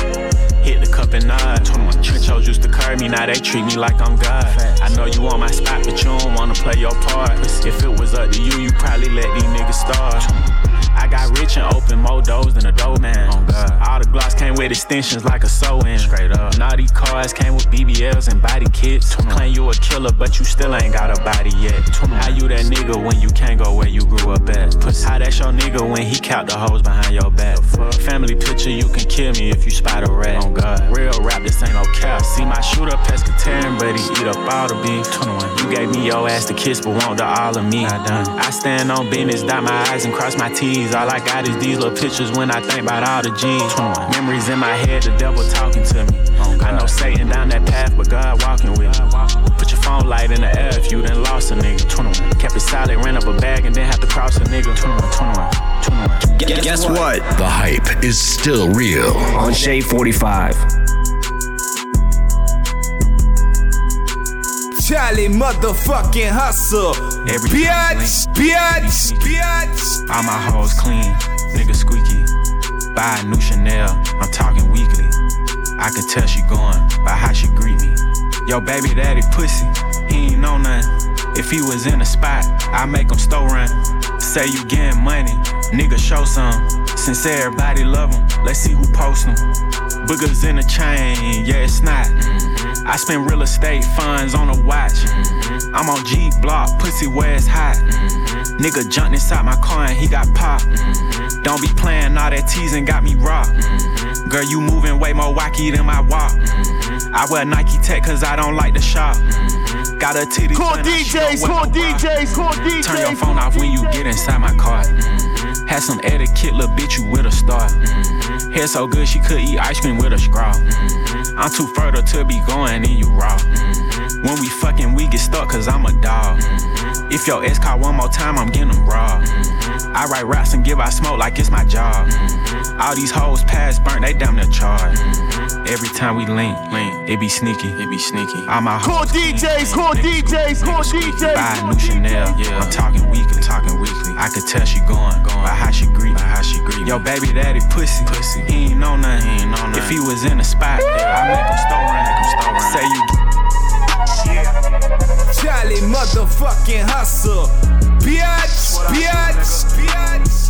hit the cup and nod. Trench hoes used to curb me, now they treat me like I'm God. I know you want my spot, but you don't wanna play your part. If it was up to you, you probably let these niggas starve. I got rich and open more doors than a dough man. Oh God. All the glocks came with extensions like a sew in. Straight up. And All these cars came with BBLs and body kits. Claim you a killer, but you still ain't got a body yet. How you that nigga when you can't go where you grew up at? How that's your nigga when he count the hoes behind your back? Family picture, you can kill me if you spot a rat. Oh God. Real rap, this ain't no cap. See my shooter pescatarian, but he eat up all the beef. 21. You gave me your ass to kiss, but want the all of me. I done. I stand on business, dot my eyes and cross my T's. All I got is these little pictures when I think about all the G's. 21. Memories in my head, the devil talking to me. I know Satan down that path, but God walking with me. Put your phone light in the air if you done lost a nigga. 21. Kept it solid, ran up a bag and then have to cross a nigga. 21, 21, 21.
Guess, Guess what? The hype is still real.
On Shade 45.
Charlie motherfucking hustle.
Every
bitch, bitch, bitch.
All my hoes clean, nigga squeaky. Buy a new Chanel, I'm talking weekly. I can tell she going by how she greet me. Yo, baby daddy pussy, he ain't know nothing. If he was in a spot, I make him store run. Say you getting money, nigga show some. Since everybody love him, let's see who post them. Boogers in the chain, yeah, it's not. I spend real estate funds on a watch. Mm-hmm. I'm on G block, pussy where it's hot. Nigga jumped inside my car and he got popped. Mm-hmm. Don't be playing all that teasing, got me rocked. Mm-hmm. Girl, you moving way more wacky than my walk. I wear Nike Tech cause I don't like the shop. Got a titty.
Core DJs, core DJs, core DJs.
Turn your phone off when you get inside my car. Had some etiquette, little bitch, you with a star. Hair so good she could eat ice cream with a straw. I'm too fertile to be going and you raw. When we fucking, we get stuck cause I'm a dog. Mm-hmm. If your ex call one more time, I'm getting them raw. Mm-hmm. I write raps and give out smoke like it's my job. Mm-hmm. All these hoes past burnt, they damn near charged. Every time we link, link, it be sneaky, it be sneaky. All my
Core DJs, core DJs, core DJs.
Buy a new Chanel, yeah. I'm talking weekly, talking weekly. I could tell she going, going by how she greet, by how she greet. Yo, baby daddy pussy, pussy. He ain't know nothing, he ain't know nothing. If he was in a spot, yeah, I make him store run, make him store run. Say you.
Charlie motherfucking hustle. Bitch, bitch, bitch.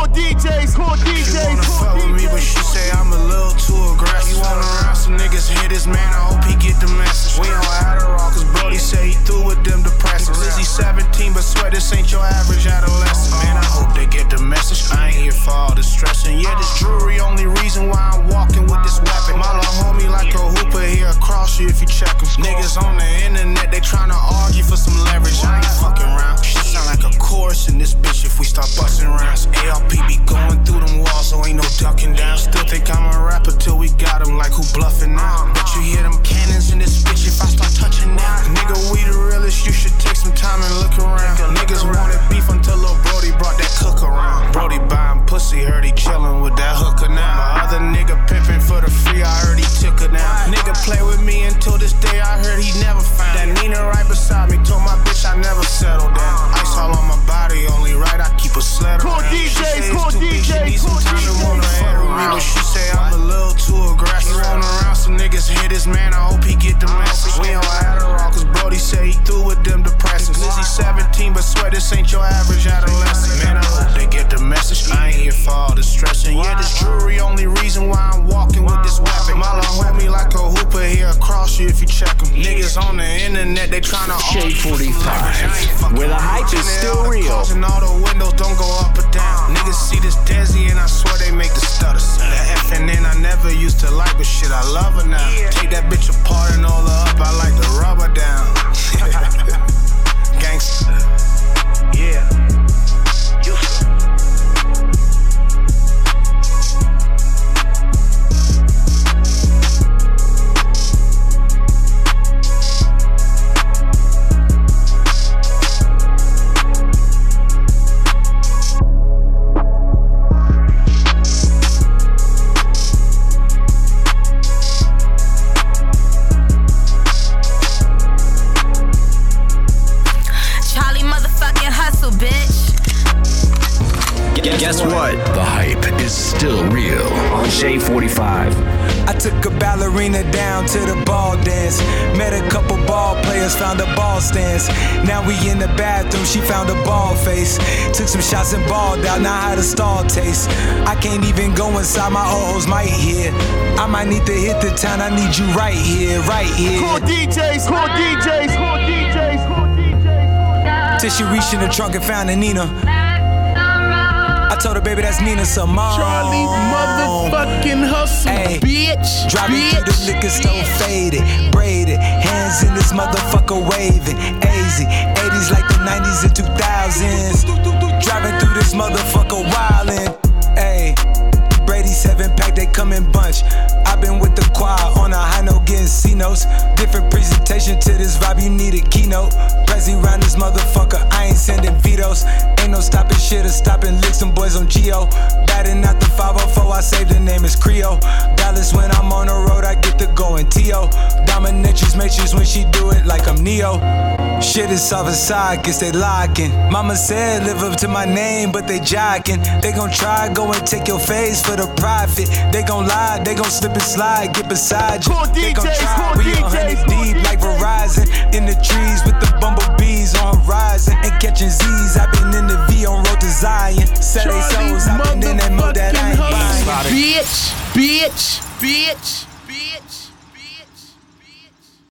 Core DJs, core DJs.
She wanna fuck with me, but she say I'm a little too aggressive. You wanna around some niggas, hit his man, I hope he get the message. We on Adderall, cause Brody say he through with them depressants. Lizzie 17, but swear this ain't your average adolescent. Man, I hope they get the message. I ain't here for all the stressing. Yeah, this jewelry only reason why I'm walking with this weapon. My little homie like a hooper here across you if you check him. Niggas on the internet, they tryna argue for some leverage. I ain't fucking Guess what? The
hype is still real
on Shade 45. I
took a ballerina down to the ball dance. Met a couple ball players, found a ball stance. Now we in the bathroom, she found a ball face. Took some shots and balled out, now had a stall taste. I can't even go inside, my OOs might hear. I might need to hit the town, I need you right here, right here.
Core DJs, core DJs, core DJs, core DJs.
Till she reached in the trunk and found a Nina. I told her, baby, that's Nina Simone.
Charlie motherfucking hustle,
Ayy.
bitch.
Driving
bitch.
through the liquor store, faded, braided, hands in this motherfucker waving, easy. 80s like the 90s and 2000s. Driving through this motherfucker wildin', ayy. Brady seven pack, they come in bunch. I've been with the choir on a high note, getting C notes. Different presentation to this vibe, you need a keynote. Prezi round this motherfucker, I ain't sending vetoes. Ain't no stopping shit or stopping licks, them boys on Geo. Batting out the 504, I saved the name is Creo. Dallas when I'm on the road, I get to go in T.O. Dominatrix matrix when she do it like I'm Neo. Shit is soft inside, guess they locking. Mama said live up to my name, but they jocking. They gon' try, go and take your face for the profit. They gon' lie, they gon' slip and slide, get beside you. They gon' try, we hundred deep like Verizon. In the trees with the bumblebees on horizon. And catching Z's, i been in the V on road to Zion. Set they souls, i been in that mode that I ain't buying.
Bitch, bitch, bitch, bitch.